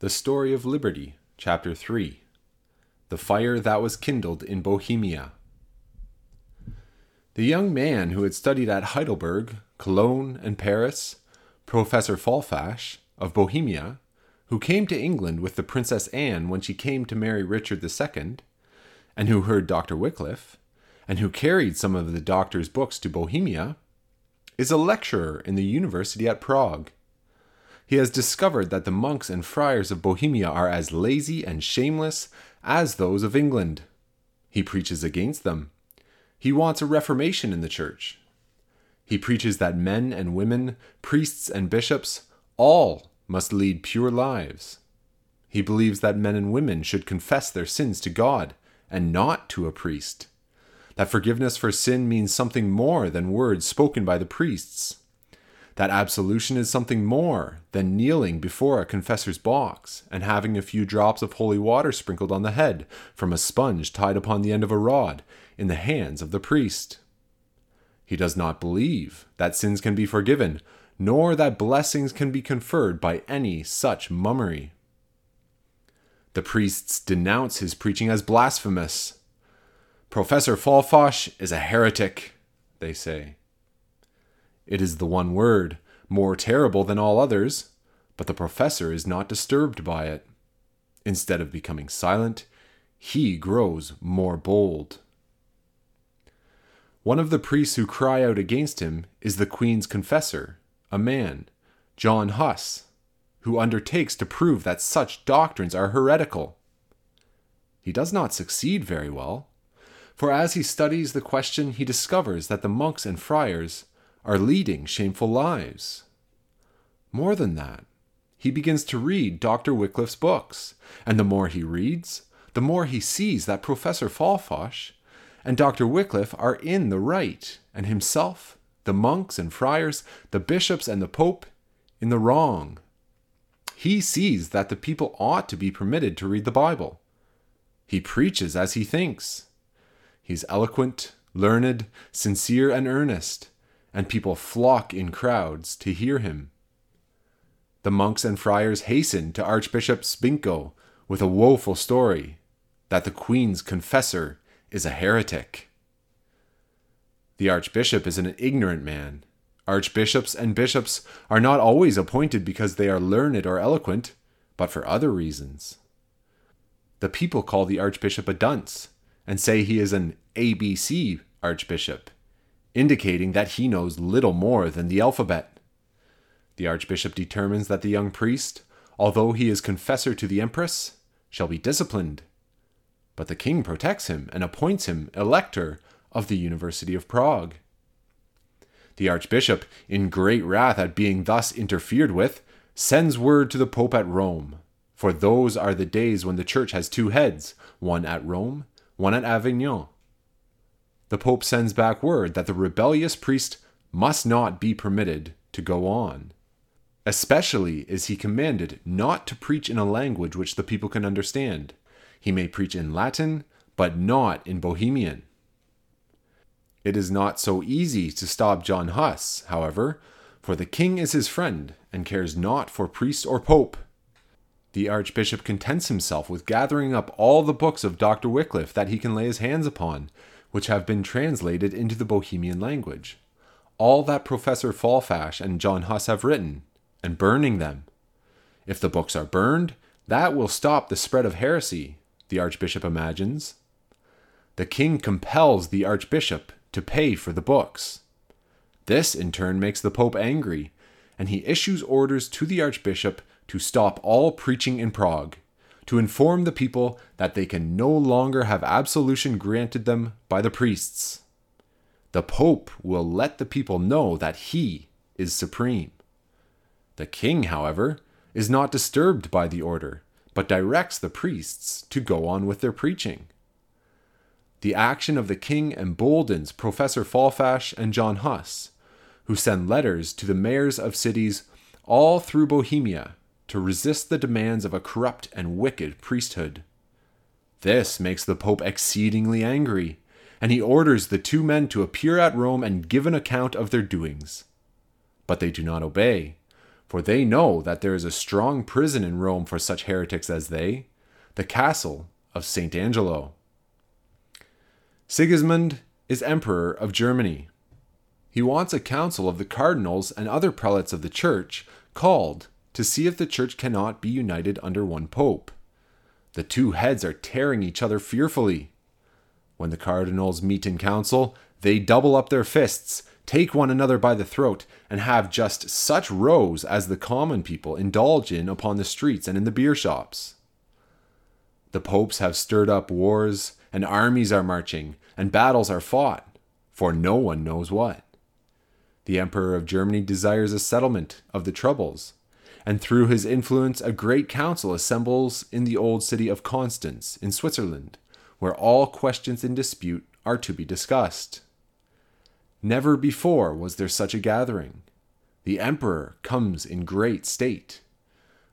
The Story of Liberty, Chapter 3 The Fire That Was Kindled in Bohemia. The young man who had studied at Heidelberg, Cologne, and Paris, Professor Faulfash, of Bohemia, who came to England with the Princess Anne when she came to marry Richard II, and who heard Dr. Wycliffe, and who carried some of the doctor's books to Bohemia, is a lecturer in the university at Prague. He has discovered that the monks and friars of Bohemia are as lazy and shameless as those of England. He preaches against them. He wants a reformation in the church. He preaches that men and women, priests and bishops, all must lead pure lives. He believes that men and women should confess their sins to God and not to a priest. That forgiveness for sin means something more than words spoken by the priests that absolution is something more than kneeling before a confessor's box and having a few drops of holy water sprinkled on the head from a sponge tied upon the end of a rod in the hands of the priest. He does not believe that sins can be forgiven, nor that blessings can be conferred by any such mummery. The priests denounce his preaching as blasphemous. Professor Faulfash is a heretic, they say. It is the one word, more terrible than all others, but the professor is not disturbed by it. Instead of becoming silent, he grows more bold. One of the priests who cry out against him is the queen's confessor, a man, John Huss, who undertakes to prove that such doctrines are heretical. He does not succeed very well, for as he studies the question, he discovers that the monks and friars are leading shameful lives. More than that, he begins to read Dr. Wycliffe's books, and the more he reads, the more he sees that Professor Faulfash and Dr. Wycliffe are in the right, and himself, the monks and friars, the bishops and the pope, in the wrong. He sees that the people ought to be permitted to read the Bible. He preaches as he thinks. He's eloquent, learned, sincere, and earnest and people flock in crowds to hear him. The monks and friars hasten to Archbishop Spinko with a woeful story that the queen's confessor is a heretic. The archbishop is an ignorant man. Archbishops and bishops are not always appointed because they are learned or eloquent, but for other reasons. The people call the archbishop a dunce and say he is an ABC archbishop indicating that he knows little more than the alphabet. The archbishop determines that the young priest, although he is confessor to the empress, shall be disciplined. But the king protects him and appoints him elector of the University of Prague. The archbishop, in great wrath at being thus interfered with, sends word to the pope at Rome, for those are the days when the church has two heads, one at Rome, one at Avignon the Pope sends back word that the rebellious priest must not be permitted to go on. Especially is he commanded not to preach in a language which the people can understand. He may preach in Latin, but not in Bohemian. It is not so easy to stop John Huss, however, for the king is his friend and cares not for priest or pope. The archbishop contents himself with gathering up all the books of Dr. Wycliffe that he can lay his hands upon which have been translated into the Bohemian language, all that Professor Faulfash and John Huss have written, and burning them. If the books are burned, that will stop the spread of heresy, the archbishop imagines. The king compels the archbishop to pay for the books. This, in turn, makes the pope angry, and he issues orders to the archbishop to stop all preaching in Prague to inform the people that they can no longer have absolution granted them by the priests. The Pope will let the people know that he is supreme. The king, however, is not disturbed by the order, but directs the priests to go on with their preaching. The action of the king emboldens Professor Faulfash and John Huss, who send letters to the mayors of cities all through Bohemia to resist the demands of a corrupt and wicked priesthood. This makes the Pope exceedingly angry, and he orders the two men to appear at Rome and give an account of their doings. But they do not obey, for they know that there is a strong prison in Rome for such heretics as they, the castle of St. Angelo. Sigismund is Emperor of Germany. He wants a council of the cardinals and other prelates of the church called to see if the church cannot be united under one pope. The two heads are tearing each other fearfully. When the cardinals meet in council, they double up their fists, take one another by the throat, and have just such rows as the common people indulge in upon the streets and in the beer shops. The popes have stirred up wars, and armies are marching, and battles are fought, for no one knows what. The Emperor of Germany desires a settlement of the troubles, and through his influence, a great council assembles in the old city of Constance in Switzerland, where all questions in dispute are to be discussed. Never before was there such a gathering. The emperor comes in great state.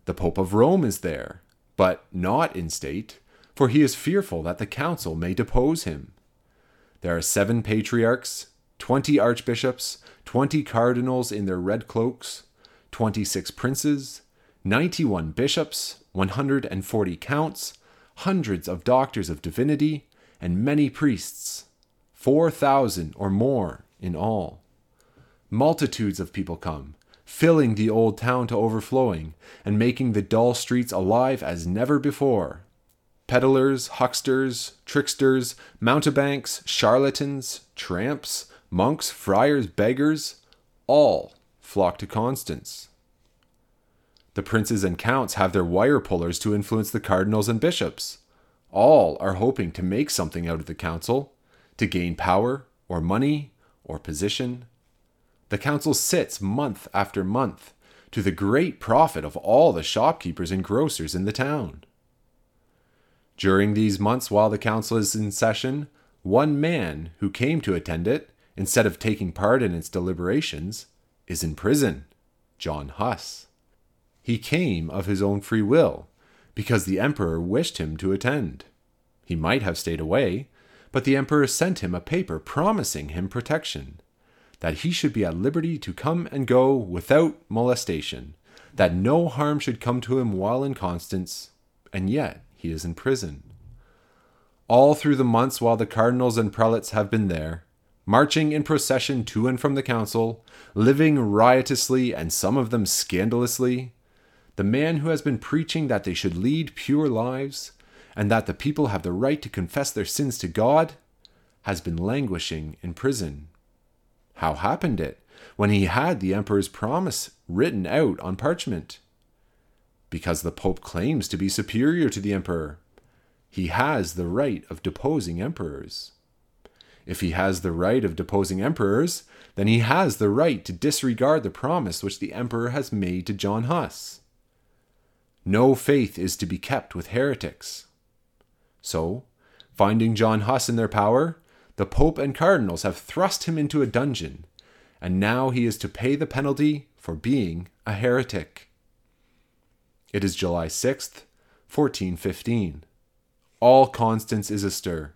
The Pope of Rome is there, but not in state, for he is fearful that the council may depose him. There are seven patriarchs, twenty archbishops, twenty cardinals in their red cloaks, 26 princes, 91 bishops, 140 counts, hundreds of doctors of divinity, and many priests, 4,000 or more in all. Multitudes of people come, filling the old town to overflowing, and making the dull streets alive as never before. Peddlers, hucksters, tricksters, mountebanks, charlatans, tramps, monks, friars, beggars, all flock to Constance. The princes and counts have their wire pullers to influence the cardinals and bishops. All are hoping to make something out of the council, to gain power, or money, or position. The council sits month after month, to the great profit of all the shopkeepers and grocers in the town. During these months while the council is in session, one man who came to attend it, instead of taking part in its deliberations, is in prison, John Huss. He came of his own free will, because the emperor wished him to attend. He might have stayed away, but the emperor sent him a paper promising him protection, that he should be at liberty to come and go without molestation, that no harm should come to him while in Constance, and yet he is in prison. All through the months while the cardinals and prelates have been there, marching in procession to and from the council, living riotously and some of them scandalously, the man who has been preaching that they should lead pure lives, and that the people have the right to confess their sins to God, has been languishing in prison. How happened it when he had the emperor's promise written out on parchment? Because the pope claims to be superior to the emperor. He has the right of deposing emperors. If he has the right of deposing emperors, then he has the right to disregard the promise which the emperor has made to John Huss. No faith is to be kept with heretics. So, finding John Huss in their power, the Pope and cardinals have thrust him into a dungeon, and now he is to pay the penalty for being a heretic. It is July 6th, 1415. All Constance is astir.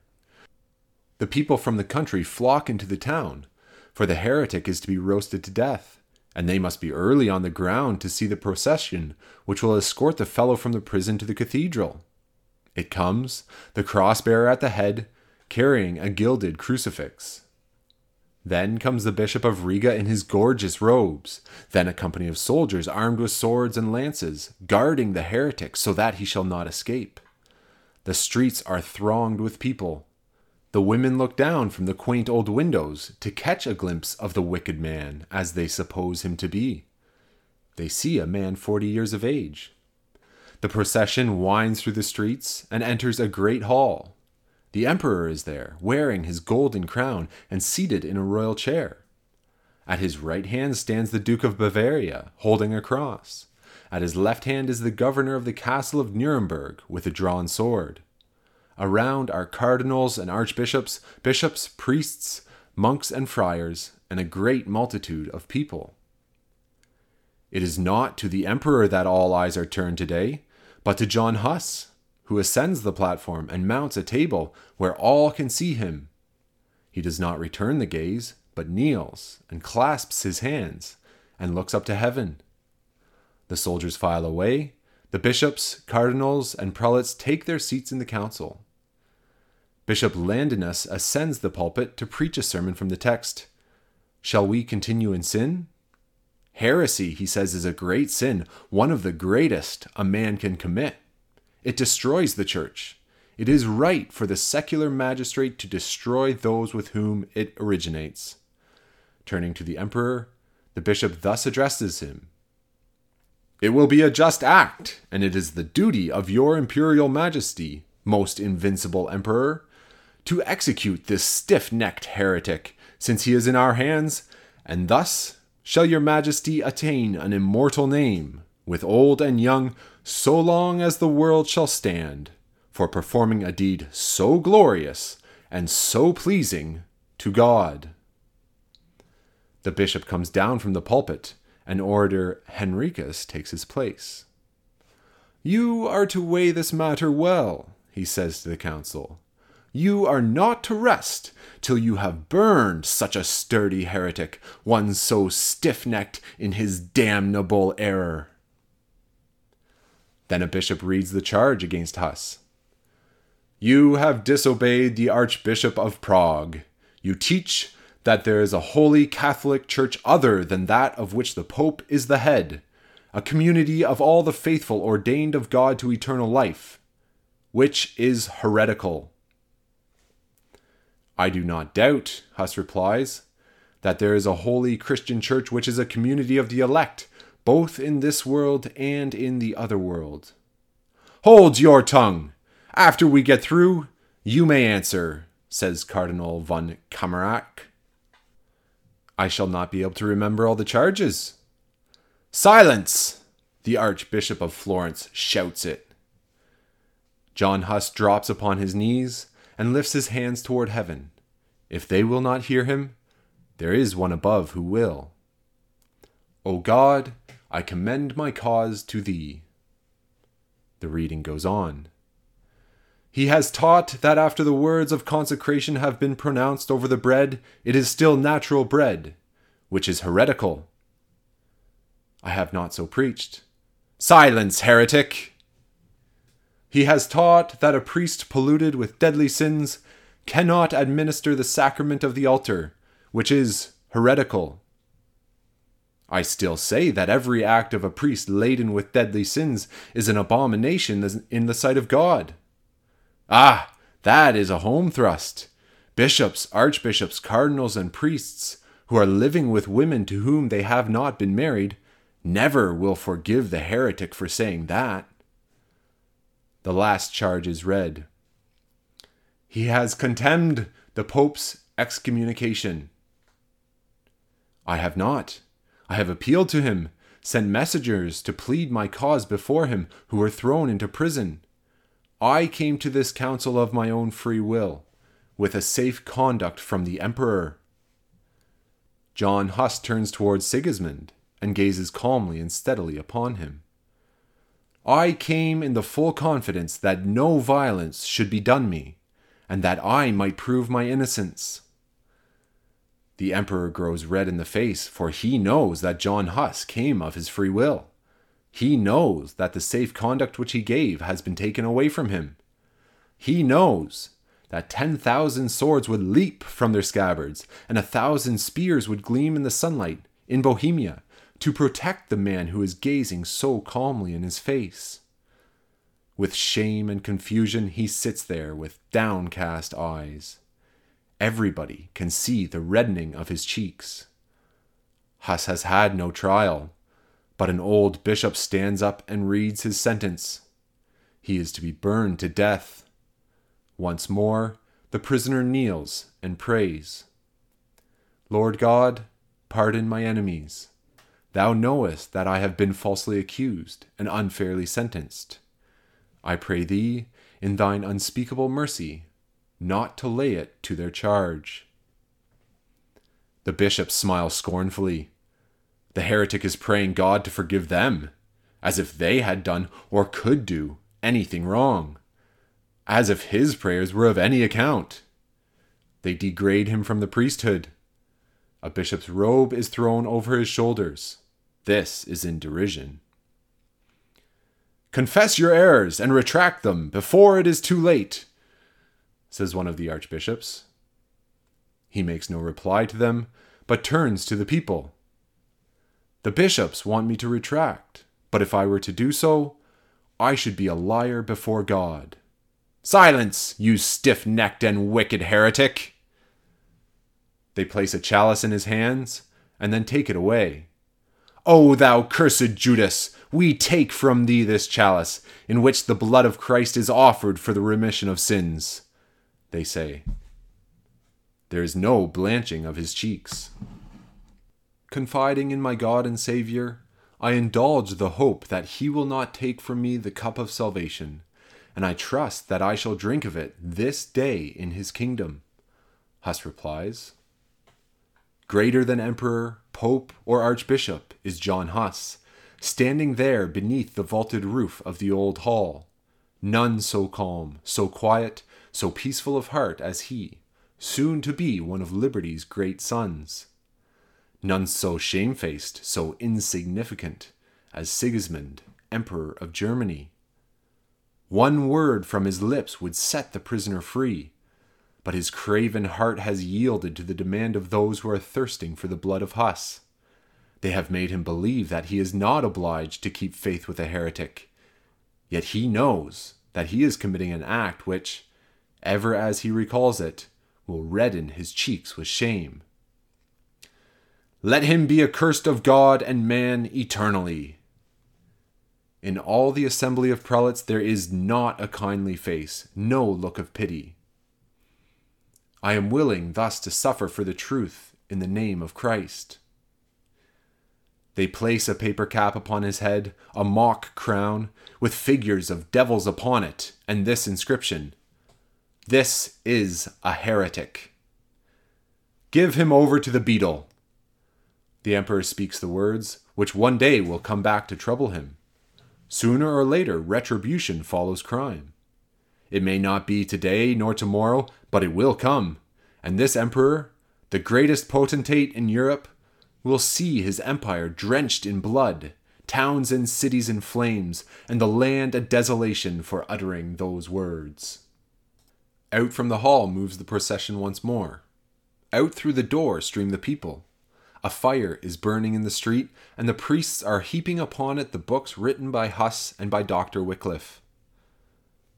The people from the country flock into the town, for the heretic is to be roasted to death, and they must be early on the ground to see the procession which will escort the fellow from the prison to the cathedral. It comes, the cross bearer at the head, carrying a gilded crucifix. Then comes the Bishop of Riga in his gorgeous robes, then a company of soldiers armed with swords and lances, guarding the heretic so that he shall not escape. The streets are thronged with people, the women look down from the quaint old windows to catch a glimpse of the wicked man as they suppose him to be. They see a man forty years of age. The procession winds through the streets and enters a great hall. The emperor is there, wearing his golden crown and seated in a royal chair. At his right hand stands the Duke of Bavaria, holding a cross. At his left hand is the governor of the castle of Nuremberg with a drawn sword. Around are cardinals and archbishops, bishops, priests, monks, and friars, and a great multitude of people. It is not to the emperor that all eyes are turned today, but to John Huss, who ascends the platform and mounts a table where all can see him. He does not return the gaze, but kneels and clasps his hands and looks up to heaven. The soldiers file away. The bishops, cardinals, and prelates take their seats in the council. Bishop Landinus ascends the pulpit to preach a sermon from the text Shall we continue in sin? Heresy, he says, is a great sin, one of the greatest a man can commit. It destroys the church. It is right for the secular magistrate to destroy those with whom it originates. Turning to the emperor, the bishop thus addresses him It will be a just act, and it is the duty of your imperial majesty, most invincible emperor, to execute this stiff necked heretic, since he is in our hands, and thus shall your majesty attain an immortal name, with old and young, so long as the world shall stand, for performing a deed so glorious and so pleasing to God. The bishop comes down from the pulpit, and Orator Henricus takes his place. You are to weigh this matter well, he says to the council. You are not to rest till you have burned such a sturdy heretic, one so stiff necked in his damnable error. Then a bishop reads the charge against Huss. You have disobeyed the Archbishop of Prague. You teach that there is a holy Catholic Church other than that of which the Pope is the head, a community of all the faithful ordained of God to eternal life, which is heretical I do not doubt, Huss replies, that there is a holy Christian church which is a community of the elect, both in this world and in the other world. Hold your tongue! After we get through, you may answer, says Cardinal von Kamerack. I shall not be able to remember all the charges. Silence! The Archbishop of Florence shouts it. John Huss drops upon his knees and lifts his hands toward heaven. If they will not hear him, there is one above who will. O God, I commend my cause to thee. The reading goes on. He has taught that after the words of consecration have been pronounced over the bread, it is still natural bread, which is heretical. I have not so preached. Silence, heretic! He has taught that a priest polluted with deadly sins cannot administer the sacrament of the altar, which is heretical. I still say that every act of a priest laden with deadly sins is an abomination in the sight of God. Ah, that is a home thrust. Bishops, archbishops, cardinals, and priests who are living with women to whom they have not been married never will forgive the heretic for saying that. The last charge is read. He has contemned the Pope's excommunication. I have not. I have appealed to him, sent messengers to plead my cause before him, who were thrown into prison. I came to this council of my own free will, with a safe conduct from the Emperor. John Huss turns towards Sigismund and gazes calmly and steadily upon him. I came in the full confidence that no violence should be done me, and that I might prove my innocence. The emperor grows red in the face, for he knows that John Huss came of his free will. He knows that the safe conduct which he gave has been taken away from him. He knows that ten thousand swords would leap from their scabbards, and a thousand spears would gleam in the sunlight in Bohemia, to protect the man who is gazing so calmly in his face. With shame and confusion, he sits there with downcast eyes. Everybody can see the reddening of his cheeks. Huss has had no trial, but an old bishop stands up and reads his sentence. He is to be burned to death. Once more, the prisoner kneels and prays Lord God, pardon my enemies Thou knowest that I have been falsely accused and unfairly sentenced. I pray thee, in thine unspeakable mercy, not to lay it to their charge. The bishop smiles scornfully. The heretic is praying God to forgive them, as if they had done or could do anything wrong, as if his prayers were of any account. They degrade him from the priesthood. A bishop's robe is thrown over his shoulders. This is in derision. Confess your errors and retract them before it is too late, says one of the archbishops. He makes no reply to them, but turns to the people. The bishops want me to retract, but if I were to do so, I should be a liar before God. Silence, you stiff necked and wicked heretic! They place a chalice in his hands and then take it away. O thou cursed Judas, we take from thee this chalice, in which the blood of Christ is offered for the remission of sins, they say. There is no blanching of his cheeks. Confiding in my God and Saviour, I indulge the hope that he will not take from me the cup of salvation, and I trust that I shall drink of it this day in his kingdom. Huss replies. Greater than emperor, pope, or archbishop is John Huss, standing there beneath the vaulted roof of the old hall. None so calm, so quiet, so peaceful of heart as he, soon to be one of liberty's great sons. None so shamefaced, so insignificant as Sigismund, Emperor of Germany. One word from his lips would set the prisoner free, but his craven heart has yielded to the demand of those who are thirsting for the blood of Huss. They have made him believe that he is not obliged to keep faith with a heretic. Yet he knows that he is committing an act which, ever as he recalls it, will redden his cheeks with shame. Let him be accursed of God and man eternally. In all the assembly of prelates there is not a kindly face, no look of pity. I am willing thus to suffer for the truth in the name of Christ. They place a paper cap upon his head, a mock crown, with figures of devils upon it, and this inscription This is a heretic. Give him over to the beadle. The emperor speaks the words, which one day will come back to trouble him. Sooner or later, retribution follows crime. It may not be today nor tomorrow, but it will come. And this emperor, the greatest potentate in Europe, will see his empire drenched in blood, towns and cities in flames, and the land a desolation for uttering those words. Out from the hall moves the procession once more. Out through the door stream the people. A fire is burning in the street, and the priests are heaping upon it the books written by Huss and by Dr. Wycliffe.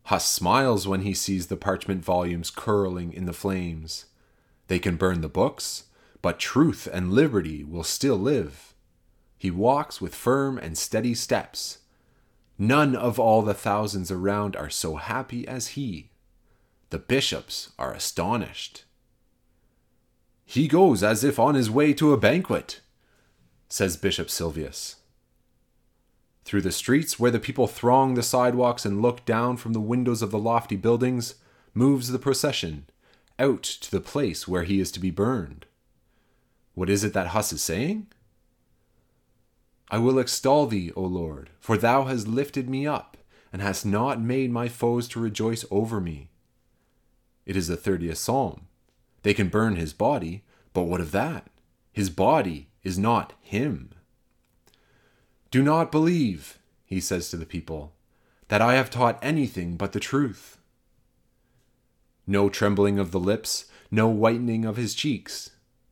Huss smiles when he sees the parchment volumes curling in the flames. They can burn the books, but truth and liberty will still live. He walks with firm and steady steps. None of all the thousands around are so happy as he. The bishops are astonished. He goes as if on his way to a banquet, says Bishop Silvius. Through the streets where the people throng the sidewalks and look down from the windows of the lofty buildings, moves the procession, out to the place where he is to be burned. What is it that Huss is saying? I will extol thee, O Lord, for thou hast lifted me up, and hast not made my foes to rejoice over me. It is the thirtieth psalm. They can burn his body, but what of that? His body is not him. Do not believe, he says to the people, that I have taught anything but the truth. No trembling of the lips, no whitening of his cheeks.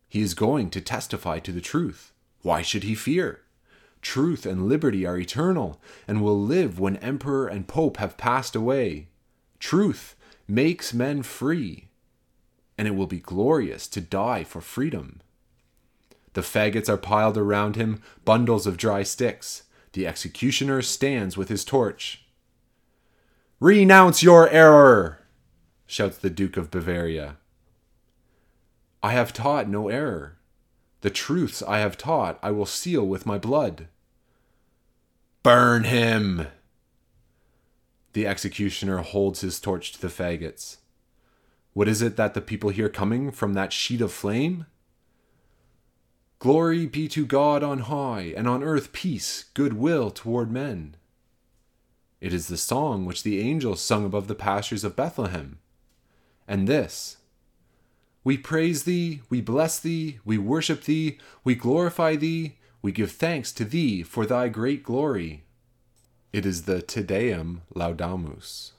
He is going to testify to the truth. Why should he fear? Truth and liberty are eternal and will live when emperor and pope have passed away. Truth makes men free, and it will be glorious to die for freedom. The faggots are piled around him, bundles of dry sticks. The executioner stands with his torch. Renounce your error! shouts the Duke of Bavaria. I have taught no error. The truths I have taught I will seal with my blood. Burn him! The executioner holds his torch to the faggots. What is it that the people hear coming from that sheet of flame? Glory be to God on high, and on earth peace, good will toward men. It is the song which the angels sung above the pastures of Bethlehem. And this We praise thee, we bless thee, we worship thee, we glorify thee, we give thanks to thee for thy great glory. It is the Te Deum Laudamus.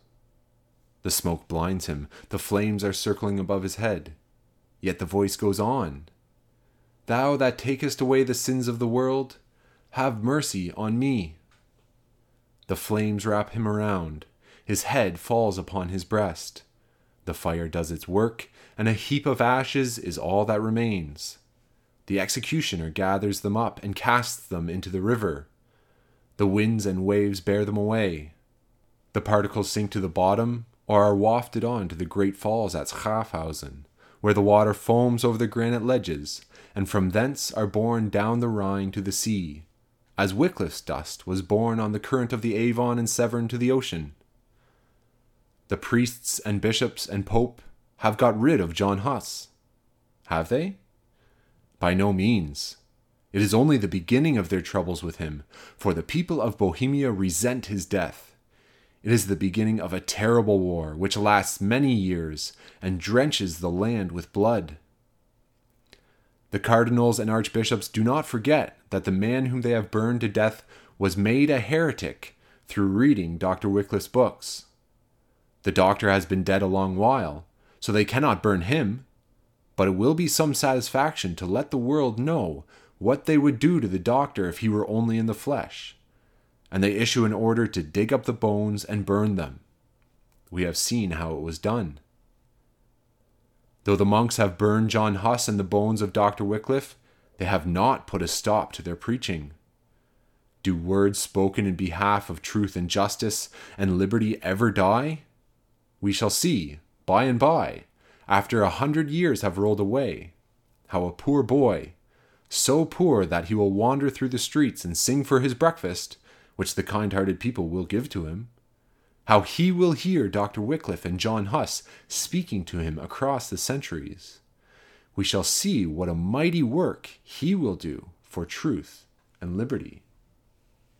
The smoke blinds him, the flames are circling above his head. Yet the voice goes on Thou that takest away the sins of the world, have mercy on me. The flames wrap him around, his head falls upon his breast. The fire does its work, and a heap of ashes is all that remains. The executioner gathers them up and casts them into the river. The winds and waves bear them away. The particles sink to the bottom or are wafted on to the great falls at Schaffhausen, where the water foams over the granite ledges, and from thence are borne down the Rhine to the sea, as Wycliffe's dust was borne on the current of the Avon and Severn to the ocean. The priests and bishops and pope have got rid of John Huss. Have they? By no means. It is only the beginning of their troubles with him, for the people of Bohemia resent his death. It is the beginning of a terrible war which lasts many years and drenches the land with blood. The cardinals and archbishops do not forget that the man whom they have burned to death was made a heretic through reading Dr. Wycliffe's books. The doctor has been dead a long while, so they cannot burn him, but it will be some satisfaction to let the world know what they would do to the doctor if he were only in the flesh and they issue an order to dig up the bones and burn them. We have seen how it was done. Though the monks have burned John Huss and the bones of Dr. Wycliffe, they have not put a stop to their preaching. Do words spoken in behalf of truth and justice and liberty ever die? We shall see, by and by, after a hundred years have rolled away, how a poor boy, so poor that he will wander through the streets and sing for his breakfast, which the kind hearted people will give to him. How he will hear Dr. Wycliffe and John Huss speaking to him across the centuries. We shall see what a mighty work he will do for truth and liberty.